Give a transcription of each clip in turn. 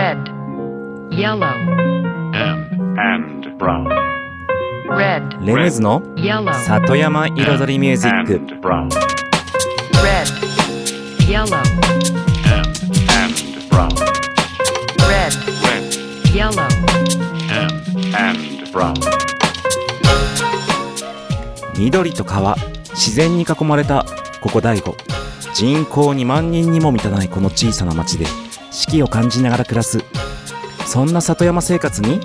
red, yellow, and and brown red, レムズの yellow, 里山彩りミュージック and brown red, yellow, and and brown red, red yellow, and and brown 緑と川自然に囲まれたここ大悟人口2万人にも満たないこの小さな町で四季を感じながら暮らす。そんな里山生活に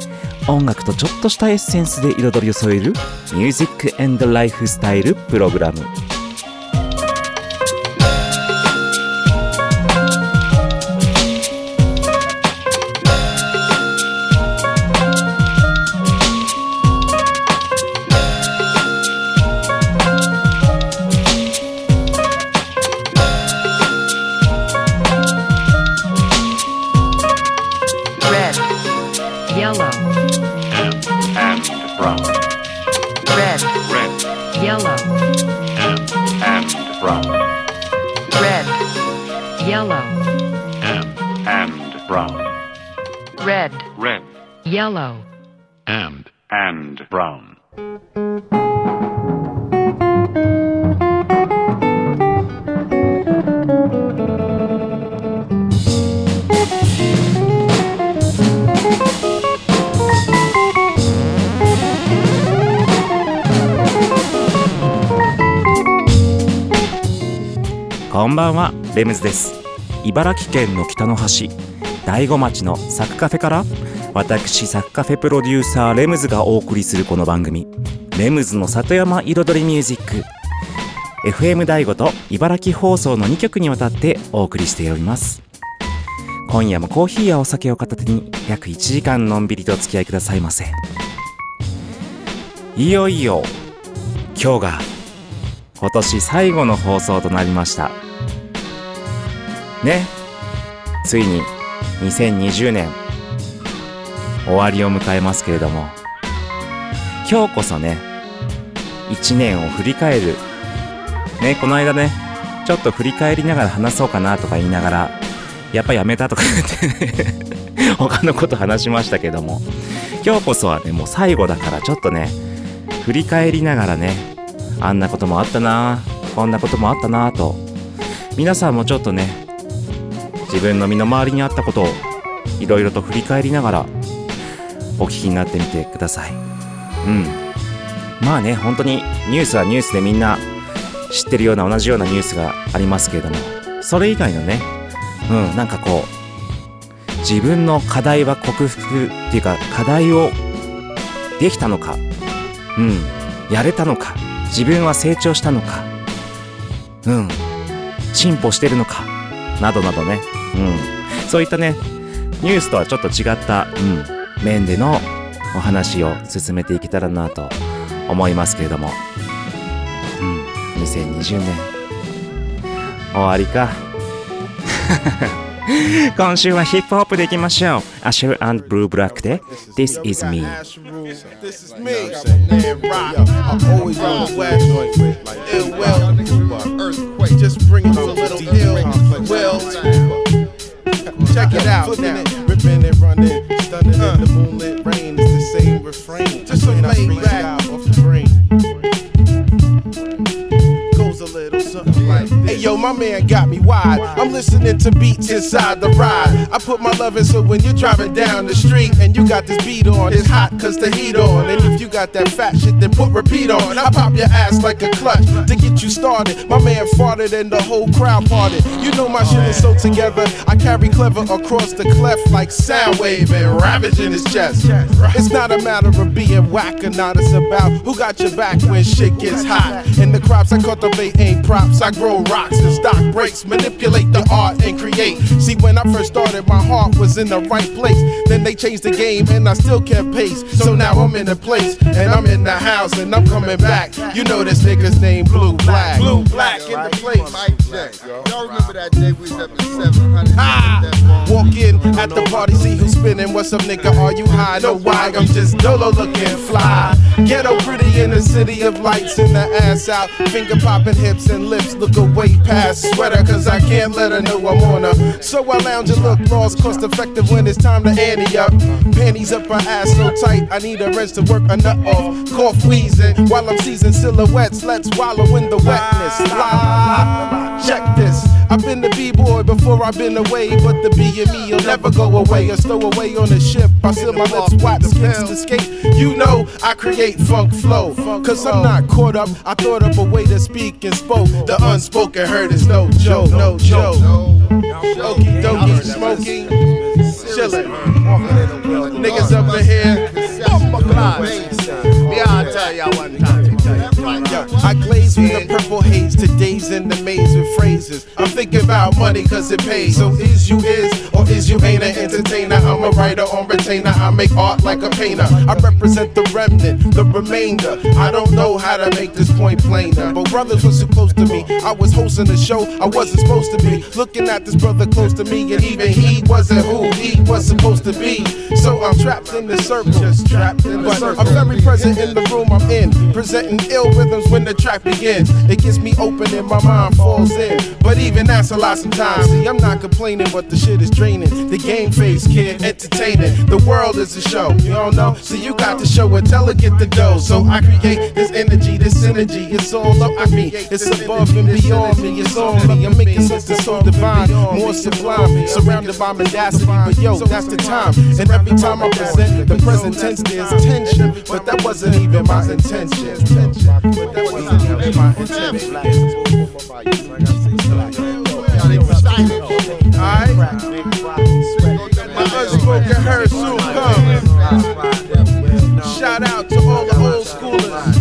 音楽とちょっとしたエッセンスで彩りを添えるミュージックエンドライフスタイルプログラム。レムズです。茨城県の北の端大子町のサクカフェから私サクカフェプロデューサーレムズがお送りするこの番組レムズの里山彩りミュージック。FM 大子と茨城放送の2曲にわたってお送りしております。今夜もコーヒーやお酒を片手に約1時間のんびりとお付き合いくださいませ。いよいよ今日が今年最後の放送となりました。ね。ついに2020年終わりを迎えますけれども。今日こそね1年を振り返る。ねこの間ねちょっと振り返りながら話そうかなとか言いながらやっぱやめたとか言ってね 他のこと話しましたけども。今日こそはねもう最後だからちょっとね振り返りながらねあんなこともあったなこんなこともあったなと。皆さんもちょっとね自分の身の回りにあったことをいろいろと振り返りながらお聞きになってみてください。うん。まあね本当にニュースはニュースでみんな知ってるような同じようなニュースがありますけれどもそれ以外のねうんなんかこう自分の課題は克服っていうか課題をできたのかうんやれたのか自分は成長したのかうん進歩してるのかなどなどねうん。そういったねニュースとはちょっと違った、うん、面でのお話を進めていけたらなと思いますけれども。うん。2020年。終わりか。今週はヒップホップでいきましょう。アシュルブルーブラックで This is me This is me. Check it out. now, ripping it, running, stunning uh. in the moonlit rain. It's the same refrain. Just some laid back off the brain. Like. Hey yo, my man got me wide. I'm listening to beats inside the ride. I put my love in so when you're driving down the street and you got this beat on, it's hot cause the heat on. And if you got that fat shit, then put repeat on. I pop your ass like a clutch to get you started. My man farted and the whole crowd parted. You know my shit is so together. I carry clever across the cleft like sound wave and ravaging his chest. It's not a matter of being whack or not, it's about who got your back when shit gets hot. And the crops I cultivate ain't props. I grow rocks and stock breaks, manipulate the art and create. See, when I first started, my heart was in the right place. Then they changed the game and I still kept pace. So now I'm in the place and I'm in the house and I'm coming back. You know this nigga's name, Blue Black. Blue Black in the place. Y'all remember that day we was up at 700? Ah, walk in At the party, see who's spinning. What's up, nigga? Are you high? No, why? I'm just dolo looking fly. Ghetto pretty in the city of lights and the ass out. Finger popping hips and lips. Look away past sweater, cause I can't let her know I'm on her. So I lounge and look lost, cost effective when it's time to ante up. Panties up her ass so tight, I need a wrench to work a nut off. Cough wheezing while I'm seizing silhouettes. Let's wallow in the wetness. I've been away, but the B and me will never go away or stow away on the ship. I seal my lips, watch skins to skate. You know I create funk flow, cause I'm not caught up. I thought up a way to speak and spoke. The unspoken heard is no joke, no joke. Okie dokie, smoking, chillin'. Niggas up in here. I'll tell y'all one time. Yo, I glaze with the purple haze to days in the maze with phrases. I'm thinking about money cause it pays. So is you is or is you ain't an entertainer? I'm a writer on retainer. I make art like a painter. I represent the remnant, the remainder. I don't know how to make this point plainer. But brothers were supposed to me. I was hosting a show I wasn't supposed to be. Looking at this brother close to me, and even he wasn't who he was supposed to be. So I'm trapped in the circle. Just trapped in the circle. I'm very present in the room I'm in. Presenting ill rhythms when the track begins. It gets me open and my mind falls in. But even that's a lot sometimes. See, I'm not complaining, but the shit is draining. The game face, kid, entertaining. The world is a show, you don't know? So you got to show it, tell get the dough. So I create this energy, this energy. It's all up with me. It's above and beyond me. It's on me. I'm making something so divine, more sublime. Surrounded by mendacity, but yo, that's the time. And every time I present the present tense, there's tension. But that wasn't even my intention. I Alright? My unspoken herd soon come. Shout out to all the old schoolers.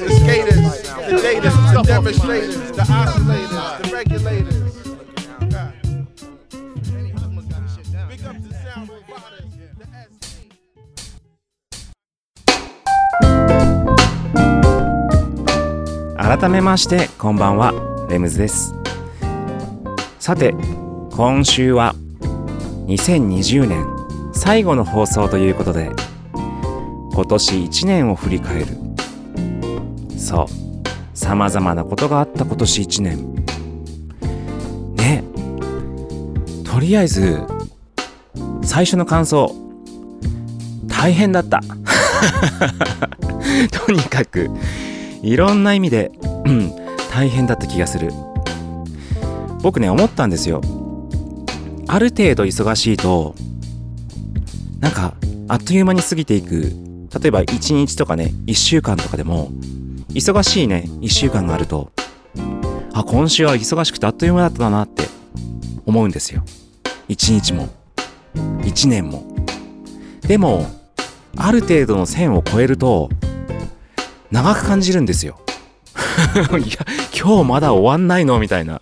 The skaters, the daters, the demonstrators, the oscillators. 改めましてこんばんは。レムズです。さて今週は2020年最後の放送ということで今年1年を振り返る。そうさまざまなことがあった今年1年。ねとりあえず最初の感想。大変だった。とにかくいろんな意味で、大変だった気がする。僕ね思ったんですよ。ある程度忙しいとなんかあっという間に過ぎていく。例えば1日とかね1週間とかでも忙しいね1週間があるとあ今週は忙しくてあっという間だったなって思うんですよ。1日も1年も。でもある程度の線を超えると長く感じるんですよ。いや今日まだ終わんないのみたいな。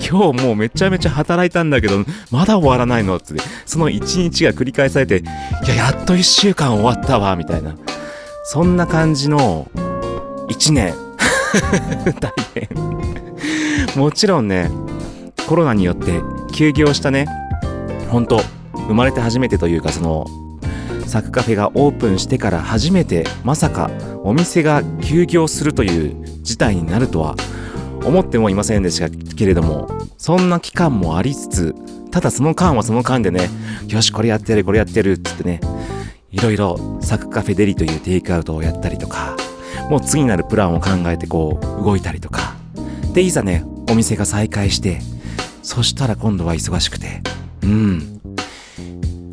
今日もうめちゃめちゃ働いたんだけどまだ終わらないのって。その一日が繰り返されていややっと1週間終わったわみたいな。そんな感じの1年。大変。もちろんねコロナによって休業したね。本当生まれて初めてというかそのサクカフェがオープンしてから初めてまさかお店が休業するという事態になるとは思ってもいませんでしたけれどもそんな期間もありつつただその間はその間でねよしこれやってやるこれやってやるっつってねいろいろサクカフェデリというテイクアウトをやったりとかもう次なるプランを考えてこう動いたりとか。でいざねお店が再開してそしたら今度は忙しくてうん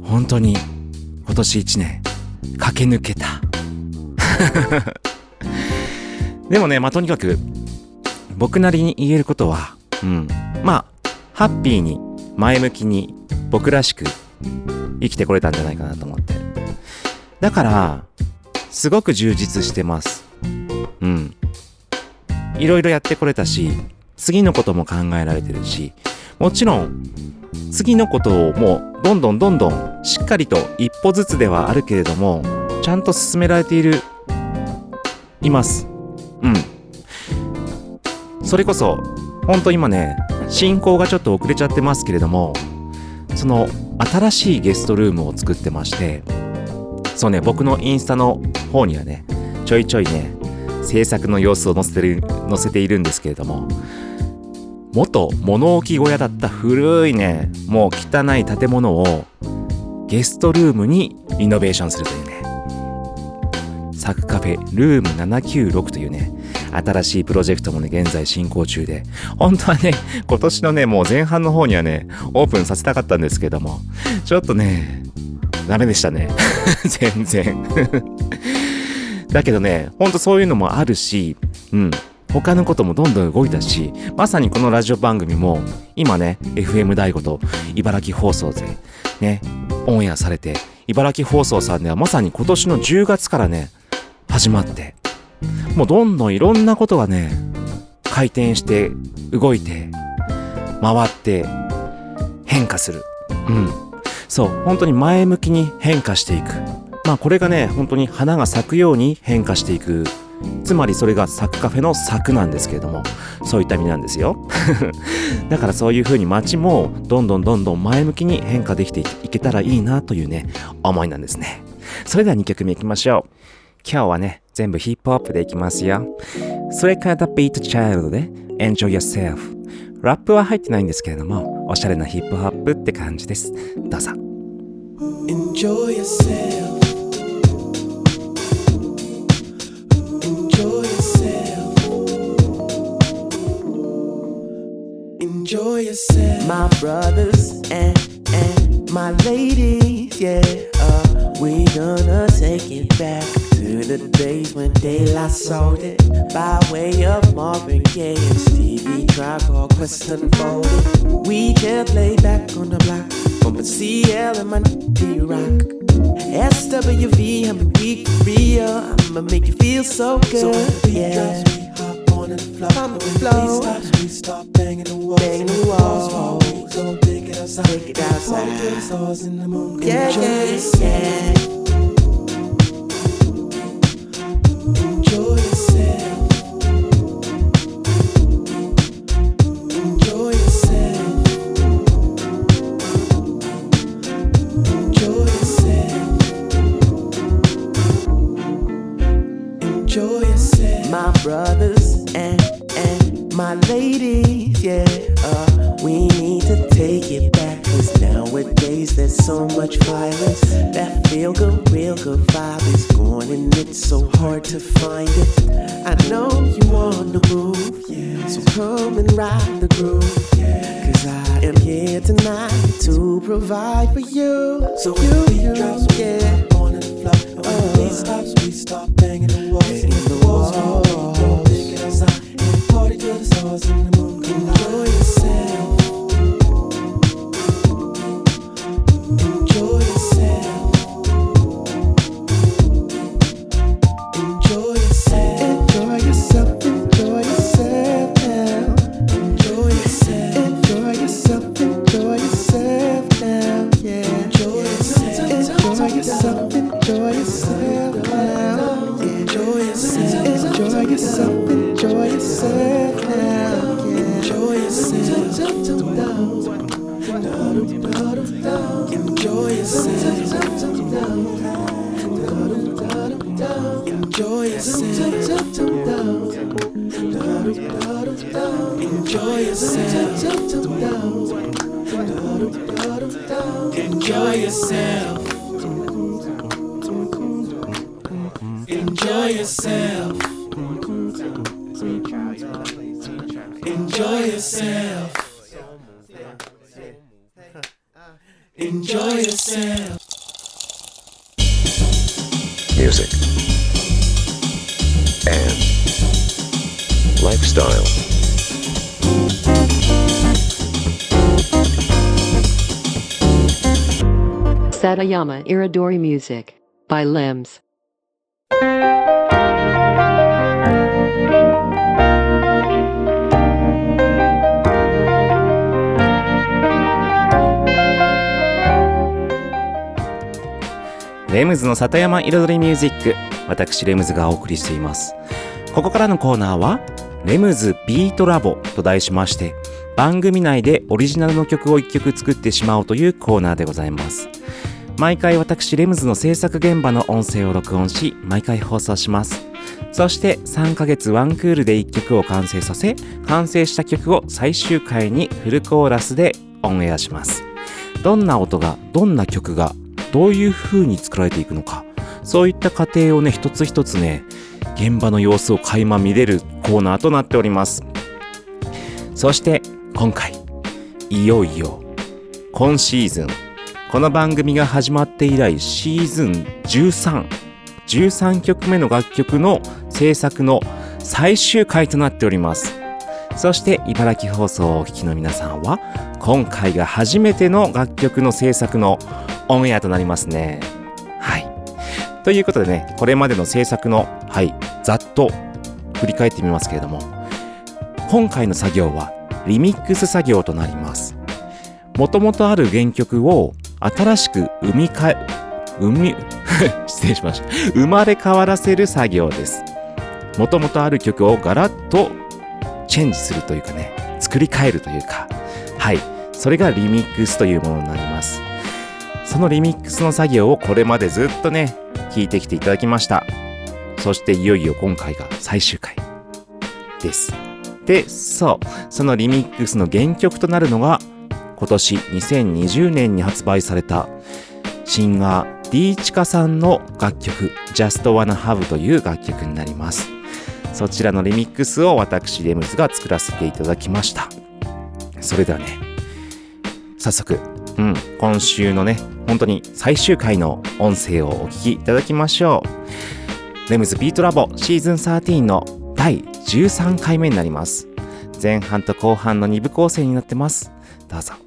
本当に今年1年駆け抜けた。でもねまあとにかく僕なりに言えることはうん。まあハッピーに前向きに僕らしく生きてこれたんじゃないかなと思って。だからすごく充実してます。うん。いろいろやってこれたし次のことも考えられてるしもちろん次のことをもうどんどんどんどんしっかりと一歩ずつではあるけれどもちゃんと進められているいます。うん。それこそほんと今ね進行がちょっと遅れちゃってますけれどもその新しいゲストルームを作ってましてそうね僕のインスタの方にはねちょいちょいね制作の様子を載せてる載せているんですけれども元物置小屋だった古いねもう汚い建物をゲストルームにリノベーションするというね。サクカフェルーム796というね新しいプロジェクトもね現在進行中で本当はね今年のねもう前半の方にはねオープンさせたかったんですけどもちょっとねダメでしたね。全然。だけどねほんとそういうのもあるしうん。他のこともどんどん動いたしまさにこのラジオ番組も今ね FM 大悟と茨城放送でねオンエアされて茨城放送さんではまさに今年の10月からね始まって。もうどんどんいろんなことがね回転して動いて回って変化する。うん。そう本当に前向きに変化していく。まあこれがね本当に花が咲くように変化していく。つまりそれがサクカフェの咲くなんですけれどもそういった意味なんですよ。だからそういう風に街もどんどんどんどん前向きに変化できていけたらいいなというね思いなんですね。それでは2曲目いきましょう今日はね全部ヒップホップでいきますよそれから The Beat Child で Enjoy Yourself ラップは入ってないんですけれどもおしゃれなヒップホップって感じですどうぞ Enjoy yourself. Enjoy yourself. Enjoy yourself. My brothers and and my ladies, yeah. Uh, we gonna take it back to the days when daylight sold it by way of Marvin Gaye and Stevie Tribe Called Quest Unfolded. We just lay back on the block, bumping CL and my D Rock. SWV, I'm a weak for real. I'ma make you feel so good. So yeah. On the floor, on the floor. Stops, we start banging the walls, banging the walls. We gon' take it outside, take it outside. To the stars in the moon. Yeah, yeah, yeah. Enjoy Enjoy yourself. Enjoy yourself. Enjoy yourself. Yama Iridori Music by Limbs. レムズの里山彩りミュージック私レムズがお送りしていますここからのコーナーはレムズビートラボと題しまして番組内でオリジナルの曲を1曲作ってしまおうというコーナーでございます毎回私レムズの制作現場の音声を録音し毎回放送します。そして3ヶ月ワンクールで1曲を完成させ完成した曲を最終回にフルコーラスでオンエアします。どんな音がどんな曲がどういう風に作られていくのかそういった過程をね一つ一つね現場の様子を垣間見れるコーナーとなっております。そして今回いよいよ今シーズンこの番組が始まって以来シーズン1313曲目の楽曲の制作の最終回となっております。そして茨城放送をお聞きの皆さんは今回が初めての楽曲の制作のオンエアとなりますね。はい。ということでねこれまでの制作のはいざっと振り返ってみますけれども今回の作業はリミックス作業となります。もともとある原曲を新しく生みかえ生み 失礼しました。生まれ変わらせる作業です。もともとある曲をガラッとチェンジするというかね作り変えるというか。はい。それがリミックスというものになります。そのリミックスの作業をこれまでずっとね聞いてきていただきました。そしていよいよ今回が最終回です。でそう。そのリミックスの原曲となるのが今年2020年に発売されたシンガー D チカさんの楽曲 Just Wanna Have という楽曲になります。そちらのリミックスを私レムズが作らせていただきました。それではね早速うん今週のね本当に最終回の音声をお聞きいただきましょう。レムズビートラボシーズン13の第13回目になります。前半と後半の2部構成になってます。どうぞ。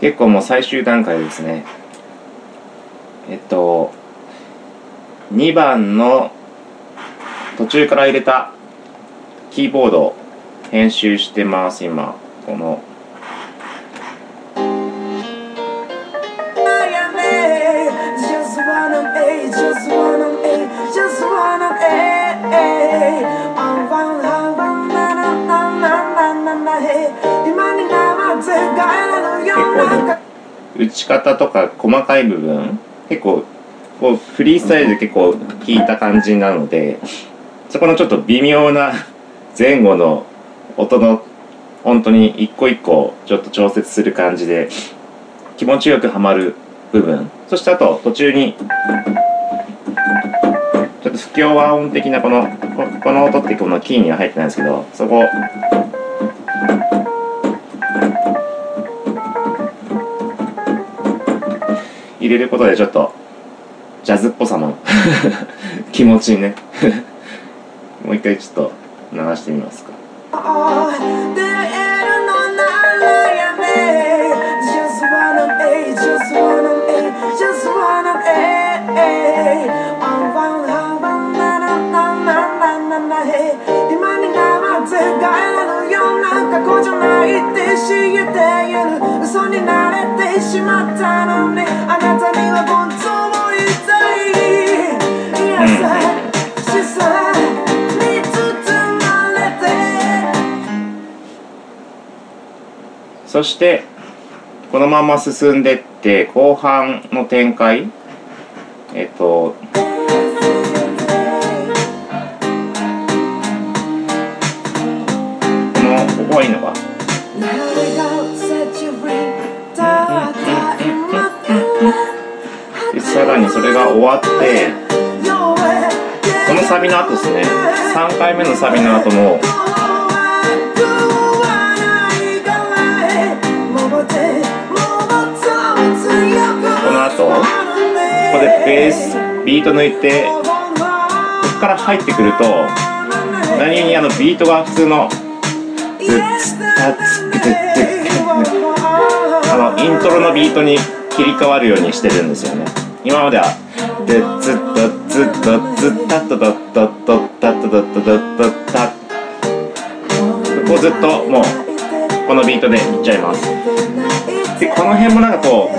結構もう最終段階ですねえっと2番の途中から入れたキーボードを編集してます今この。打ち方とか細かい部分結構こうフリースタイルで結構弾いた感じなのでそこのちょっと微妙な 前後の音の本当に一個一個ちょっと調節する感じで気持ちよくはまる部分。そしてあと途中にちょっと不協和音的なこのこの音ってこのキーには入ってないんですけどそこ入れることでちょっとジャズっぽさも 気持ちいいね。もう一回ちょっと流してみますか。Oh, 今になって帰れるような過去じゃないって知っているれてしまったのにあなたには本当を言いたい。Yes, I, she said に包まれて。そしてこのまま進んでって後半の展開。えっとらにそれが終わってこのサビの後ですね3回目のサビの後のこの後ここでベースビート抜いてここから入ってくると何気にあのビートが普通のあのイントロのビートに切り替わるようにしてるんですよね。今までは「でツッとツッとツッタッとドッドッドッタッとドッドッドここずっともうこのビートでいっちゃいます。でこの辺もなんかこう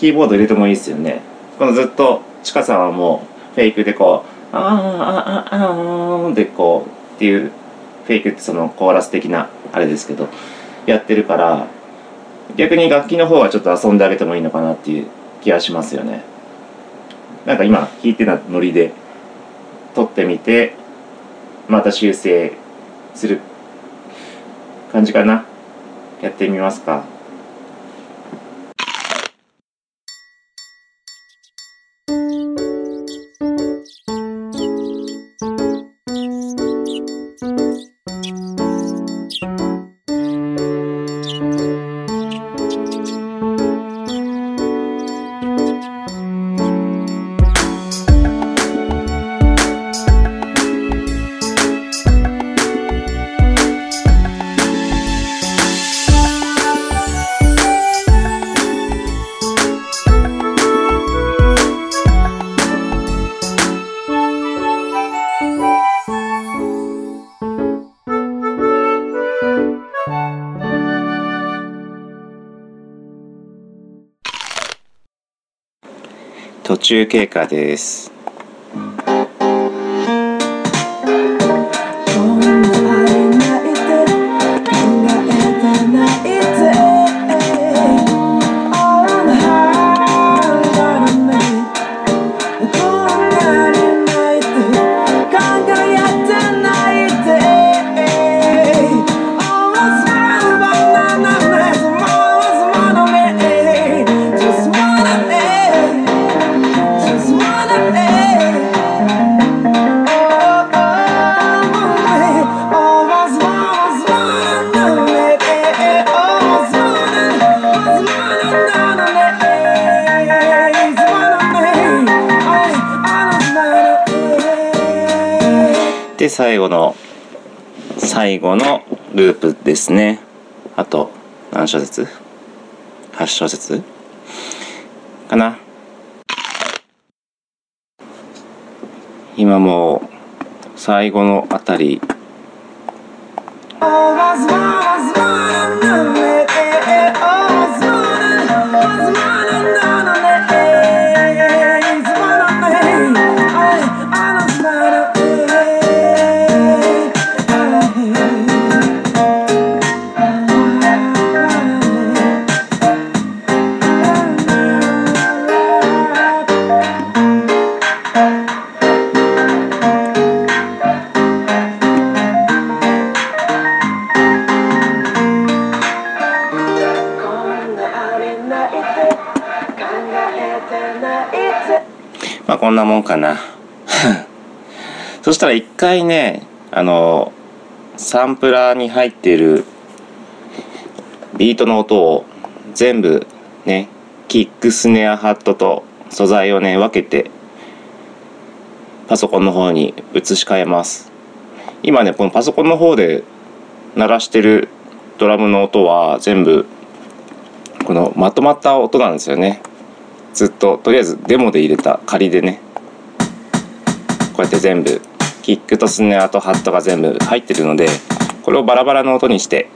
キーボード入れてもいいですよね。このずっとちかさんはもうフェイクでこう「あーあーあーあー」でこうっていうフェイクってそのコーラス的なあれですけどやってるから逆に楽器の方はちょっと遊んであげてもいいのかなっていう気がしますよね。なんか今弾いてたノリで撮ってみてまた修正する感じかな。やってみますか。中経過です。最後の最後のループですね。あと何小節 ?8 小節？かな。今もう最後のあたりサンプラーに入ってるビートの音を全部ねキックスネアハットと素材をね分けてパソコンの方に移し替えます。今ねこのパソコンの方で鳴らしてるドラムの音は全部このまとまった音なんですよね。ずっととりあえずデモで入れた仮でねこうやって全部キックとスネアとハットが全部入ってるのでこれをバラバラの音にして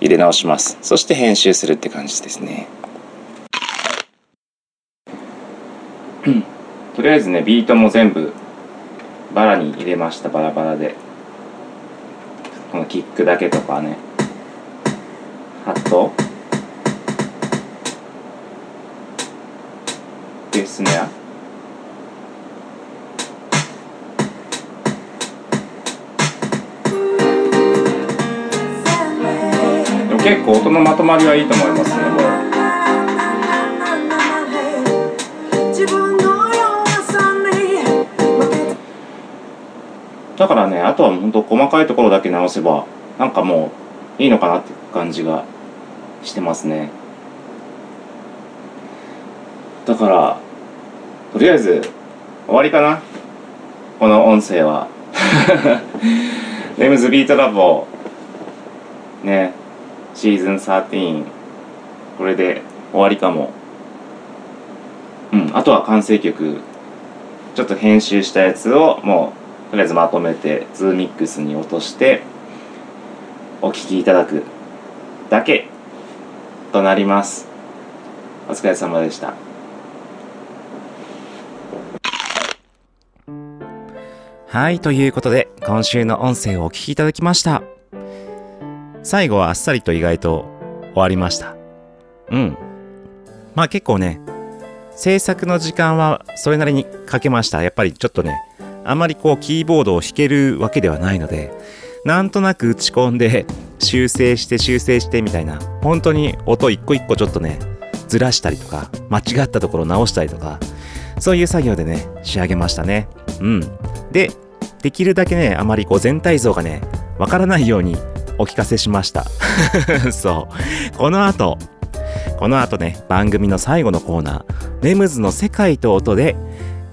入れ直します。そして編集するって感じですね。とりあえずねビートも全部バラに入れました。バラバラで。このキックだけとかね。ハット。でスネア。結構音のまとまりはいいと思いますねも。うだからねあとは本当細かいところだけ直せばなんかもういいのかなって感じがしてますね。だからとりあえず終わりかな。この音声は。レムズビートラボ。ね。シーズン13これで終わりかも。うんあとは完成曲。ちょっと編集したやつをもうとりあえずまとめてズーミックスに落としてお聴きいただく。だけとなります。お疲れ様でした。はいということで今週の音声をお聞きいただきました。最後はあっさりと意外と終わりました。うん。まあ結構ね制作の時間はそれなりにかけました。やっぱりちょっとねあまりこうキーボードを弾けるわけではないのでなんとなく打ち込んで 修正して修正してみたいな本当に音一個一個ちょっとねずらしたりとか間違ったところ直したりとかそういう作業でね仕上げましたね。うん。でできるだけねあまりこう全体像がねわからないようにお聞かせしました。そう。この後この後ね番組の最後のコーナー「レムズの世界と音」で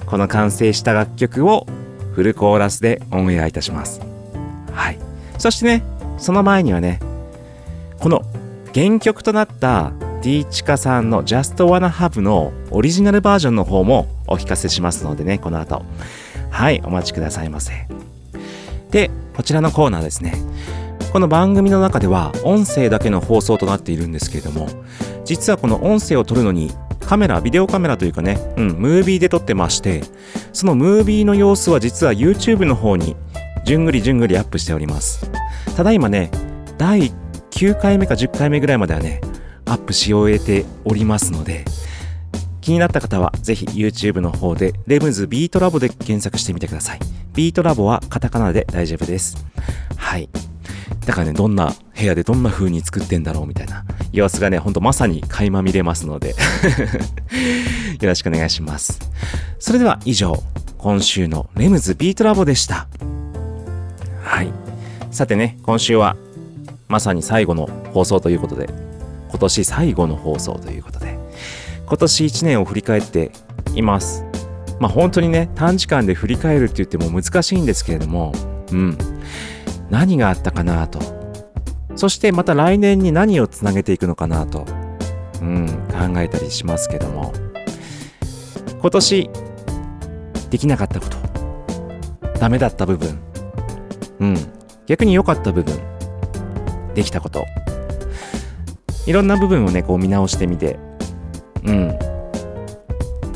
この完成した楽曲をフルコーラスでオンエアいたします。はい。そしてねその前にはねこの原曲となった D チカさんの Just Wanna Have のオリジナルバージョンの方もお聞かせしますのでねこの後。はいお待ちくださいませ。でこちらのコーナーですね。この番組の中では音声だけの放送となっているんですけれども実はこの音声を撮るのにカメラビデオカメラというかねうんムービーで撮ってましてそのムービーの様子は実は YouTube の方にじゅんぐりじゅんぐりアップしております。ただいまね第9回目か10回目ぐらいまではねアップし終えておりますので気になった方はぜひ YouTube の方でレムズビートラボで検索してみてください。ビートラボはカタカナで大丈夫です。はい。だからねどんな部屋でどんな風に作ってんだろうみたいな。様子がねほんとまさに垣間見れますので。よろしくお願いします。それでは以上今週のレムズビートラボでした。はい。さてね今週はまさに最後の放送ということで今年最後の放送ということで今年1年を振り返っています。まあ本当にね短時間で振り返るって言っても難しいんですけれどもうん。何があったかなと。そしてまた来年に何をつなげていくのかなと、うん、考えたりしますけども。今年できなかったこと。ダメだった部分。うん逆に良かった部分。できたこと。いろんな部分をねこう見直してみて。うん。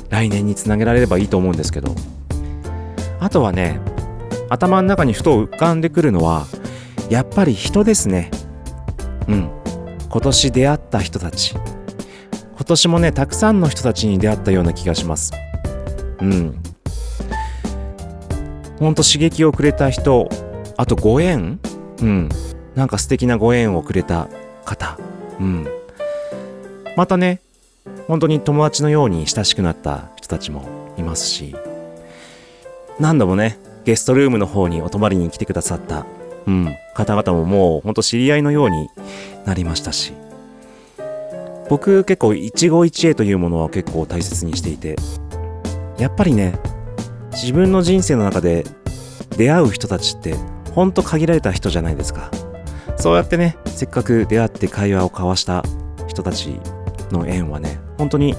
来年につなげられればいいと思うんですけど。あとはね頭の中にふと浮かんでくるのはやっぱり人ですね。うん。今年出会った人たち。今年もねたくさんの人たちに出会ったような気がします。うん。ほんと刺激をくれた人あとご縁。うん。なんか素敵なご縁をくれた方。うん。またね本当に友達のように親しくなった人たちもいますし。何度もねゲストルームの方にお泊まりに来てくださった、うん、方々ももうほんと知り合いのようになりましたし僕結構一期一会というものは結構大切にしていてやっぱりね自分の人生の中で出会う人たちってほんと限られた人じゃないですか。そうやってねせっかく出会って会話を交わした人たちの縁はね本当に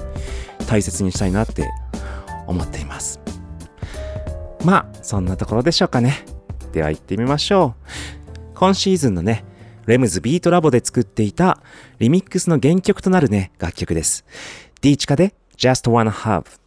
大切にしたいなって思っています。まあそんなところでしょうかね。では行ってみましょう。今シーズンのねレムズビートラボで作っていたリミックスの原曲となるね楽曲です。D チカで Just Wanna Have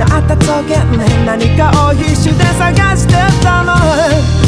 なったとげ何かを必死で探してたの。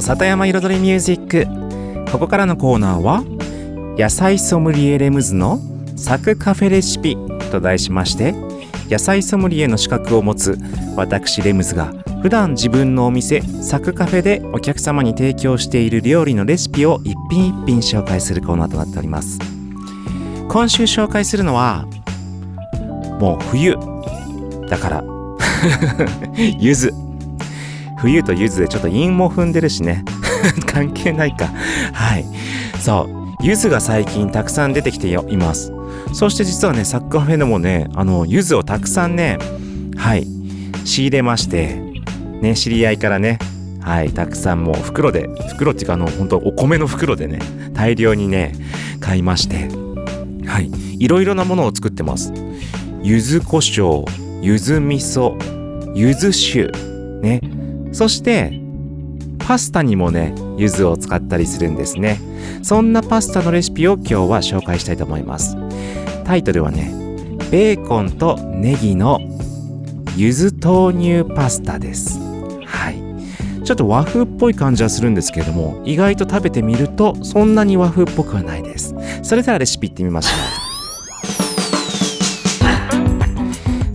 の里山彩りミュージック。ここからのコーナーは野菜ソムリエレムズのサクカフェレシピと題しまして野菜ソムリエの資格を持つ私レムズが普段自分のお店サクカフェでお客様に提供している料理のレシピを一品一品紹介するコーナーとなっております。今週紹介するのはもう冬。だから。柚 子冬と柚子でちょっと韻も踏んでるしね。関係ないか。はい。そう。柚子が最近たくさん出てきています。そして実はねサッカーフェでもねあの柚子をたくさんねはい仕入れましてね知り合いからねはいたくさんもう袋で袋っていうかあの本当お米の袋でね大量にね買いましてはいいろいろなものを作ってます。柚子胡椒柚子味噌柚子酒ねそしてパスタにもね柚子を使ったりするんですね。そんなパスタのレシピを今日は紹介したいと思います。タイトルはねベーコンとネギの柚子豆乳パスタです。はい。ちょっと和風っぽい感じはするんですけれども意外と食べてみるとそんなに和風っぽくはないです。それではレシピいってみましょう。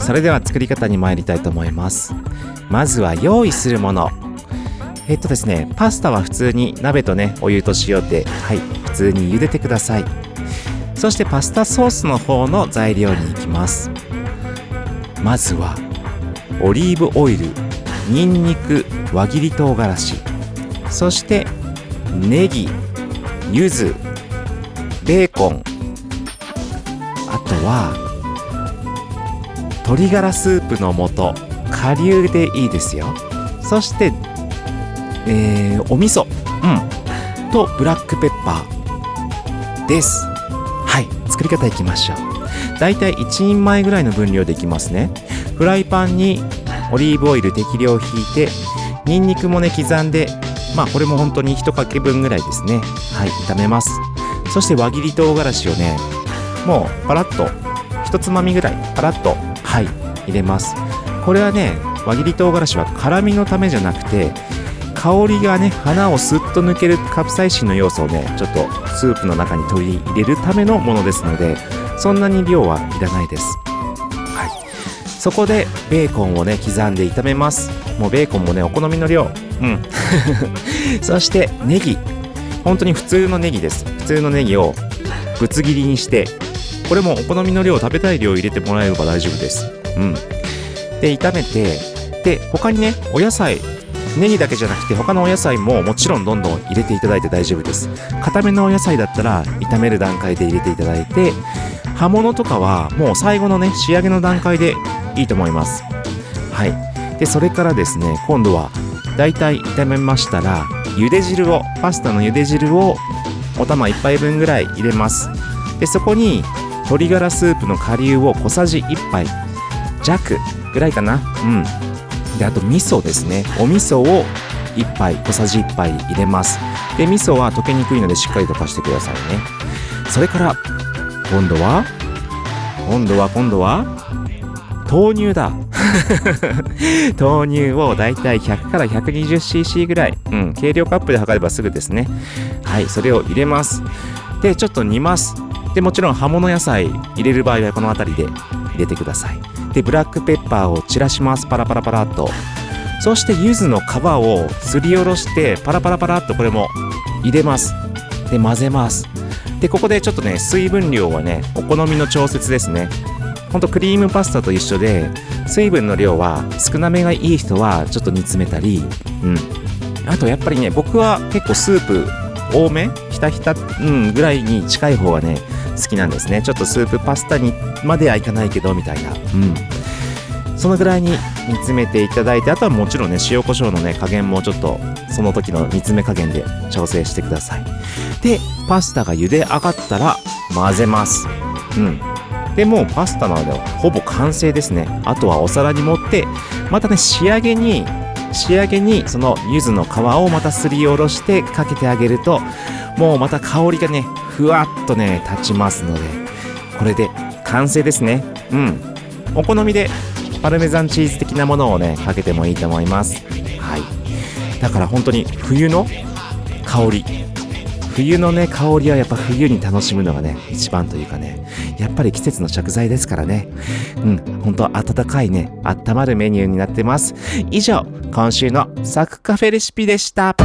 それでは作り方に参りたいと思います。まずは用意するもの。えっとですねパスタは普通に鍋とねお湯と塩ではい普通に茹でてください。そしてパスタソースの方の材料に行きます。まずはオリーブオイルニンニク輪切り唐辛子。そしてネギ柚子ベーコン。あとは鶏ガラスープの素。顆粒でいいですよ。そしてえー、お味噌。うん。とブラックペッパーです。はい。作り方いきましょう。だいたい1人前ぐらいの分量できますね。フライパンにオリーブオイル適量引いてニンニクもね刻んでまあこれも本当に1かけ分ぐらいですね。はい。炒めます。そして輪切り唐辛子をねもうパラッと1つまみぐらいパラッとはい入れますこれはね輪切り唐辛子は辛みのためじゃなくて香りがね花をスッと抜けるカプサイシンの要素をねちょっとスープの中に取り入れるためのものですのでそんなに量はいらないです。はい。そこでベーコンをね刻んで炒めます。もうベーコンもねお好みの量。うん。そしてネギ。本当に普通のネギです。普通のネギをぶつ切りにしてこれもお好みの量食べたい量入れてもらえれば大丈夫です。うん。で炒めてで他にねお野菜ネギだけじゃなくて他のお野菜ももちろんどんどん入れていただいて大丈夫です。固めのお野菜だったら炒める段階で入れていただいて葉物とかはもう最後のね仕上げの段階でいいと思います。はい。でそれからですね今度はだいたい炒めましたら茹で汁をパスタの茹で汁をお玉1杯分ぐらい入れます。でそこに鶏ガラスープの顆粒を小さじ1杯弱ぐらいかな。うん。であと味噌ですね。お味噌を1杯小さじ1杯入れます。で味噌は溶けにくいのでしっかり溶かしてくださいね。それから今度は今度は今度は豆乳だ。豆乳をだいたい100から 120cc ぐらい、うん、計量カップで測ればすぐですね。はいそれを入れます。でちょっと煮ます。でもちろん葉物野菜入れる場合はこの辺りで入れてください。でブラックペッパーを散らします。パラパラパラっと。そして柚子の皮をすりおろしてパラパラパラっとこれも入れます。で混ぜます。でここでちょっとね水分量はねお好みの調節ですね。ほんとクリームパスタと一緒で水分の量は少なめがいい人はちょっと煮詰めたり。うん。あとやっぱりね僕は結構スープ多めひたひた、うん、ぐらいに近い方がね好きなんですね。ちょっとスープパスタにまではいかないけどみたいな。うん。そのぐらいに煮詰めていただいてあとはもちろんね塩コショウのね加減もちょっとその時の煮詰め加減で調整してください。でパスタが茹で上がったら混ぜます。うん。でもうパスタなのでほぼ完成ですね。あとはお皿に盛ってまたね仕上げに仕上げにその柚子の皮をまたすりおろしてかけてあげるともうまた香りがねふわっとね立ちますのでこれで完成ですね。うん。お好みでパルメザンチーズ的なものをねかけてもいいと思います。はい。だから本当に冬の香り。冬のね香りはやっぱ冬に楽しむのがね一番というかね。やっぱり季節の食材ですからね。うん。本当温かいね温まるメニューになってます。以上今週のサクカフェレシピでした。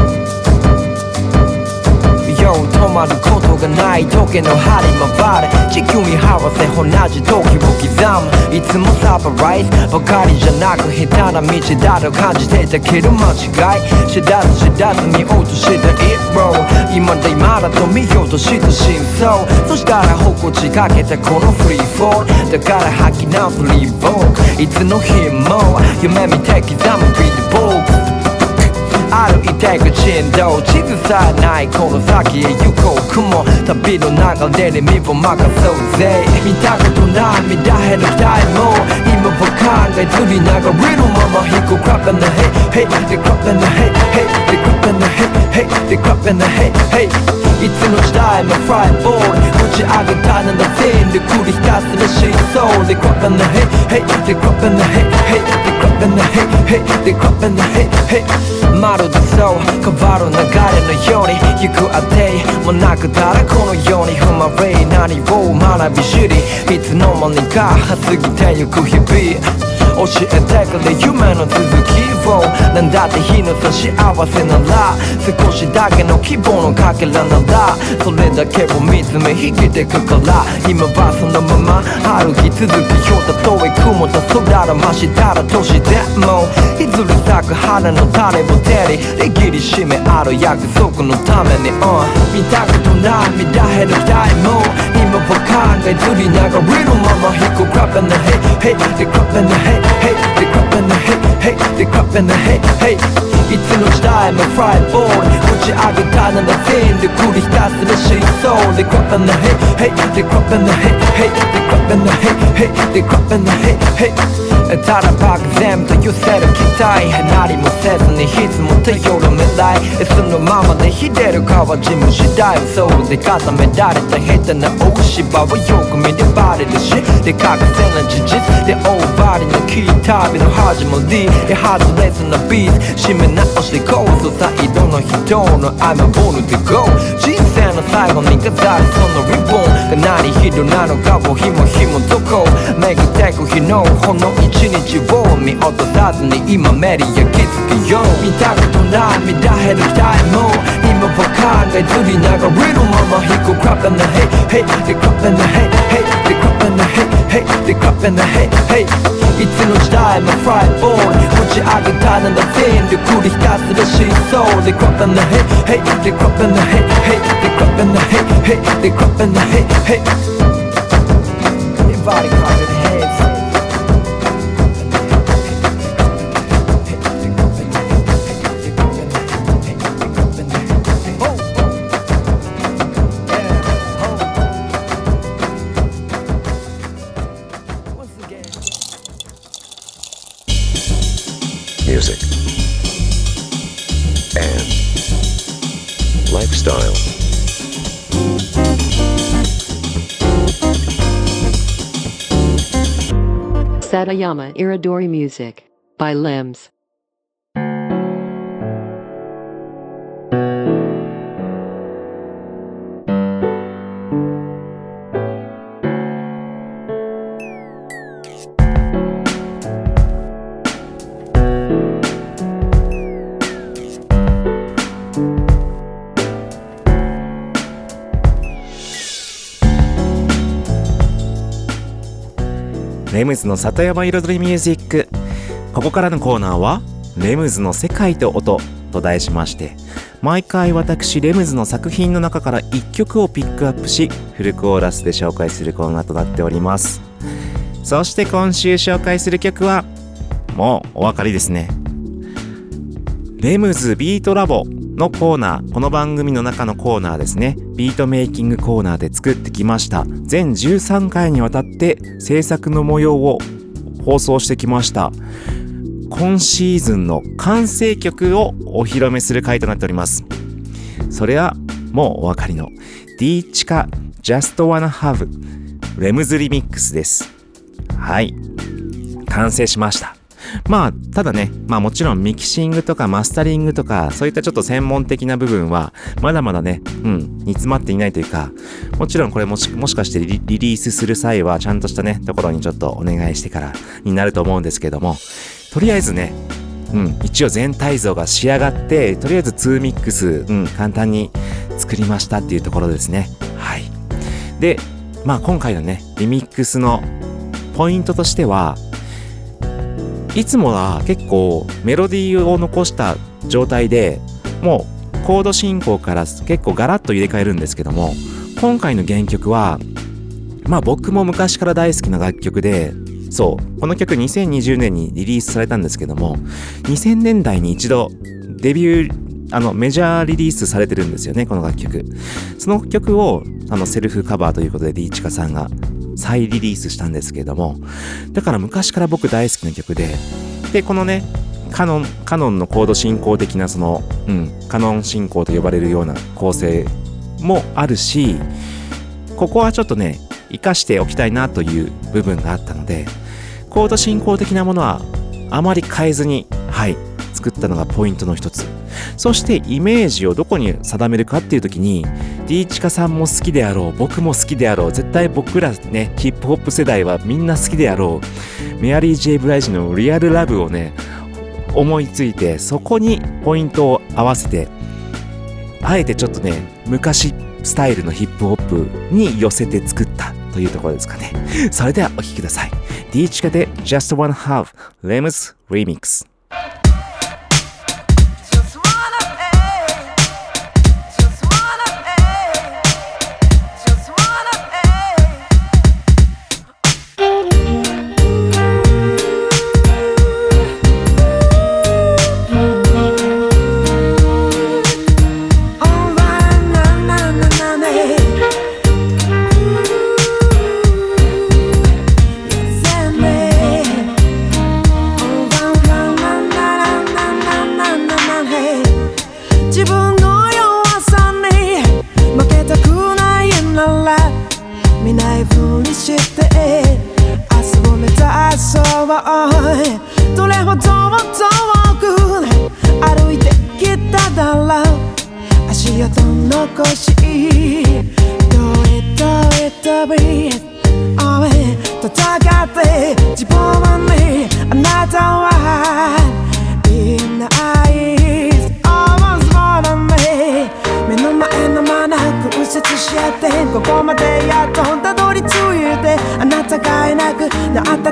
Yo 止まることがない時計の針回れ地球に合わせ同じ時を刻む。いつもサプライズばかりじゃなく下手な道だと感じてたけど間違い。知らず知らずに落とした It roll 今だ今だと見ようとした真相。そしたら心地かけたこのフリーフォール。だから吐き直すリボークいつの日も夢見て刻むビーきてく人道地図さえないこの先へ行こう雲旅の流れに身を任そうぜ見たことない見たへの期待も今は考えずに流れるまま飛行クラブなヘイヘイでクラブなヘイヘイでクラブなヘイヘイでクラブなヘイヘイいつの時代もフライボール打ち上げたなら全力繰りひすら真相でクラブなヘイヘイでクラブなヘイヘイでクラブなヘイヘイでクラブなヘイヘイまるでそう変わる流れのように。行くあてもなくたらこのように。踏まれ何を学び知り。いつの間にか過ぎてゆく日々。教えてくれ夢の続きを。なんだって日の差し合わせなら少しだけの希望のかけらならそれだけを見つめ生きてくから。今はそのまま。歩き続けようたとえ雲と空らましたら年でも。いずれ咲く花の種を手に。握りしめある約束のために、uh、見たことない乱減るタイム今は考えずりながら。るまま引く crap in the head. Hey they crap in the head. Hey they crap in the head hey they crap in the head hey いつの時代もフライボール打ち上げたなら全で繰りひたすらシーソー They crap in the head hey they crap in the head hey they crap in the head hey they crap in the head hey ただ漠然と寄せる期待何もせずにいつも頼る未来そのままでひでるかは自分次第ソウルで固められた下手な大芝はよく見ればれるしで確せな事実で大張りのき旅の始まりで外れずなビーズ締め直していこうぞ再度の人の合間ボールで GO 人生の最後に飾るそのリボン。が何人なのかをひもひもどこめぐってく日のほんの一日を見落とさずに今メリー焼き付けよう。見たことない見たれるタイム今は考えずに流れるまま引くクラップなヘイヘイでクラップなヘイヘイでクラップなヘイヘイでクラップなヘイヘイボール打ち上げたなら全力でひたすらシーソー They crap in the head hey they crap in the head hey they crap in the head hey they crap in the head hey Everybody crap in the Satayama Iridori Music by Limbs. レムズの里山彩りミュージック。ここからのコーナーは「レムズの世界と音」と題しまして毎回私レムズの作品の中から1曲をピックアップしフルコーラスで紹介するコーナーとなっております。そして今週紹介する曲はもうお分かりですね。レムズビートラボのコーナー。この番組の中のコーナーですね。ビートメイキングコーナーで作ってきました。全13回にわたって制作の模様を放送してきました。今シーズンの完成曲をお披露目する回となっております。それはもうお分かりの D チカ Just Wanna Have レムズリミックスです。はい。完成しました。まあ、ただね、まあもちろんミキシングとかマスタリングとか、そういったちょっと専門的な部分は、まだまだね、うん、煮詰まっていないというか、もちろんこれもしもしかしてリリースする際は、ちゃんとしたね、ところにちょっとお願いしてからになると思うんですけども、とりあえずね、うん、一応全体像が仕上がって、とりあえず2ミックス、うん、簡単に作りましたっていうところですね。はい。で、まあ今回のね、リミックスのポイントとしては、いつもは結構メロディーを残した状態でもうコード進行から結構ガラッと入れ替えるんですけども今回の原曲はまあ僕も昔から大好きな楽曲でそうこの曲2020年にリリースされたんですけども2000年代に一度デビューあのメジャーリリースされてるんですよねこの楽曲。その曲をあのセルフカバーということでリーチカさんが再リリースしたんですけれどもだから昔から僕大好きな曲ででこのねカノンカノンのコード進行的なその、うん、カノン進行と呼ばれるような構成もあるしここはちょっとね活かしておきたいなという部分があったのでコード進行的なものはあまり変えずにはい作ったのがポイントの一つ。そしてイメージをどこに定めるかっていう時に D チカさんも好きであろう僕も好きであろう絶対僕らねヒップホップ世代はみんな好きであろうメアリー・ジェイ・ブライジのリアルラブをね思いついてそこにポイントを合わせてあえてちょっとね昔スタイルのヒップホップに寄せて作ったというところですかね。それではお聴きください。D チカで Just One Half Lems Remix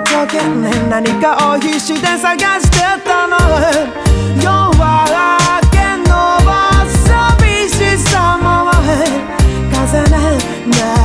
一生懸命何かを必死で探してたの。夜明けの寂しさも。風ねない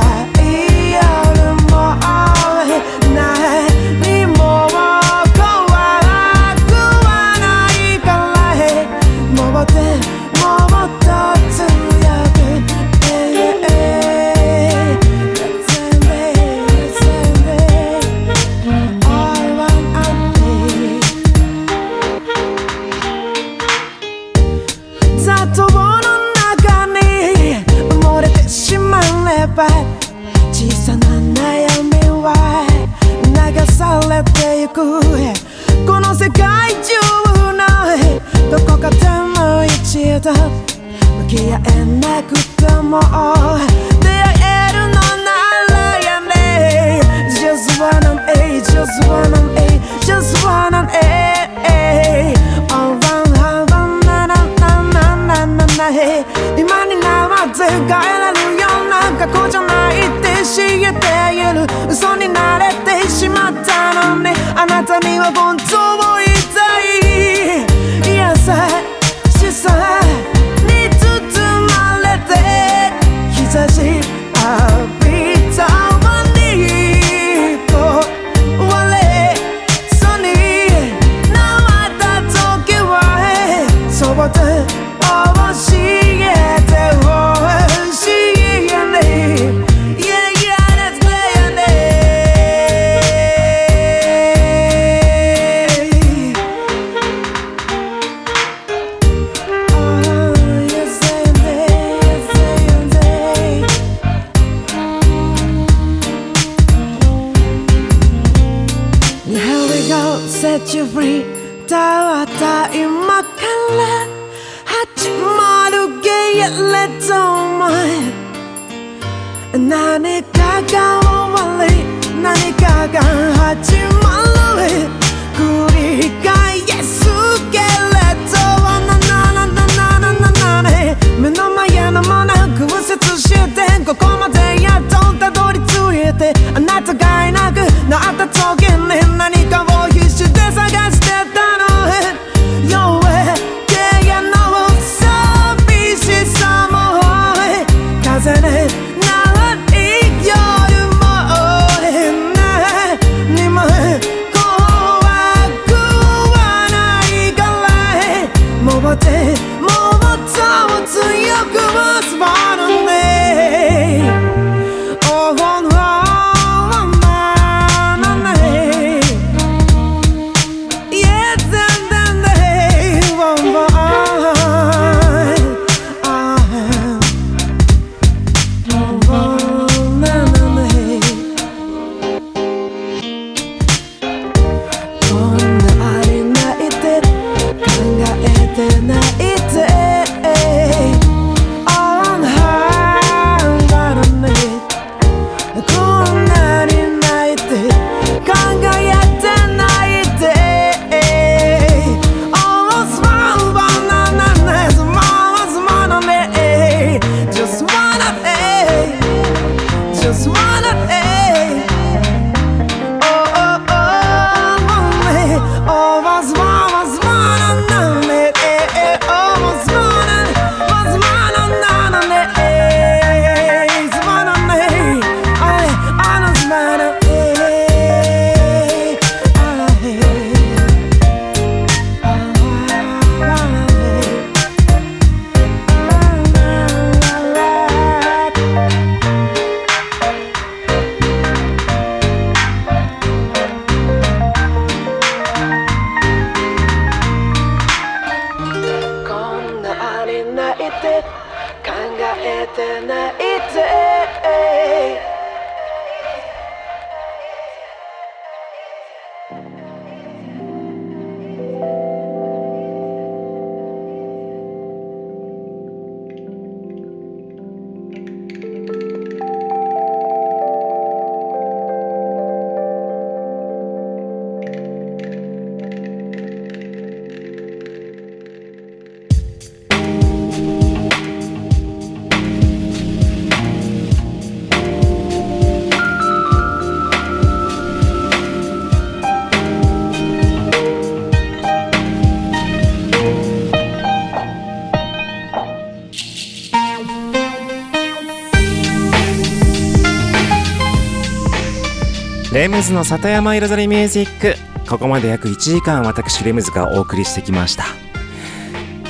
レムズの里山彩りミュージック。ここまで約1時間私レムズがお送りしてきました。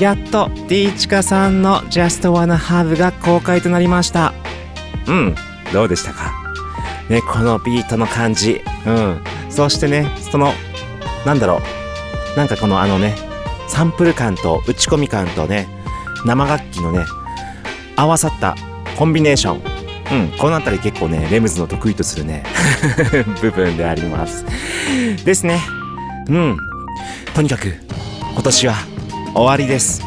やっと D チカさんの Just Wanna Have が公開となりました。うんどうでしたか？ねこのビートの感じ。うん。そしてねそのなんだろう。なんかこのあのねサンプル感と打ち込み感とね生楽器のね合わさったコンビネーション。うん、この辺り結構ね、レムズの得意とするね、部分であります。ですね。うん。とにかく、今年は終わりです。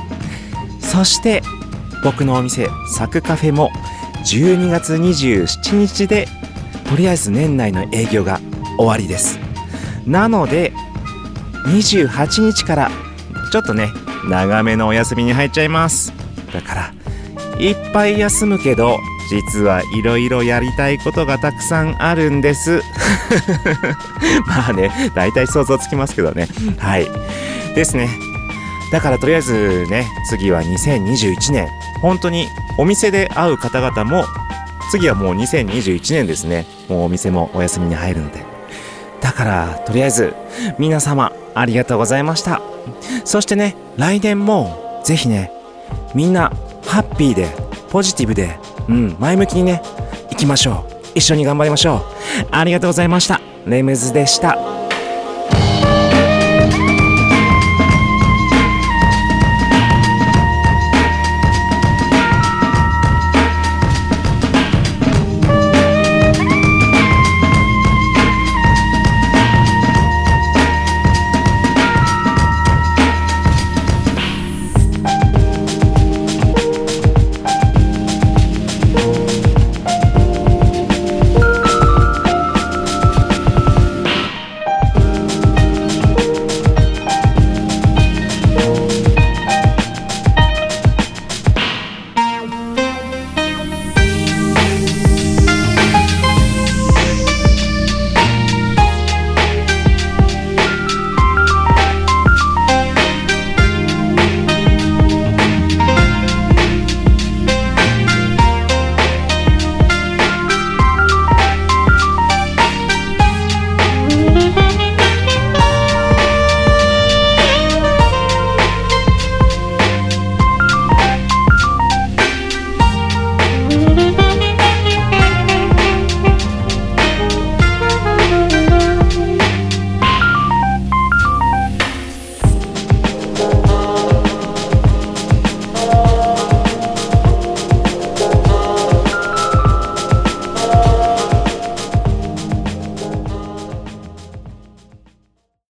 そして、僕のお店、サクカフェも、12月27日で、とりあえず年内の営業が終わりです。なので、28日から、ちょっとね、長めのお休みに入っちゃいます。だから、いっぱい休むけど、実はいろいろやりたいことがたくさんあるんです。まあね、大体想像つきますけどね。はい。ですね。だからとりあえずね、次は2021年。本当にお店で会う方々も、次はもう2021年ですね。もうお店もお休みに入るので。だから、とりあえず、皆様、ありがとうございました。そしてね、来年も、ぜひね、みんな、ハッピーで、ポジティブで、うん、前向きにね、行きましょう。一緒に頑張りましょう。ありがとうございました。レムズでした。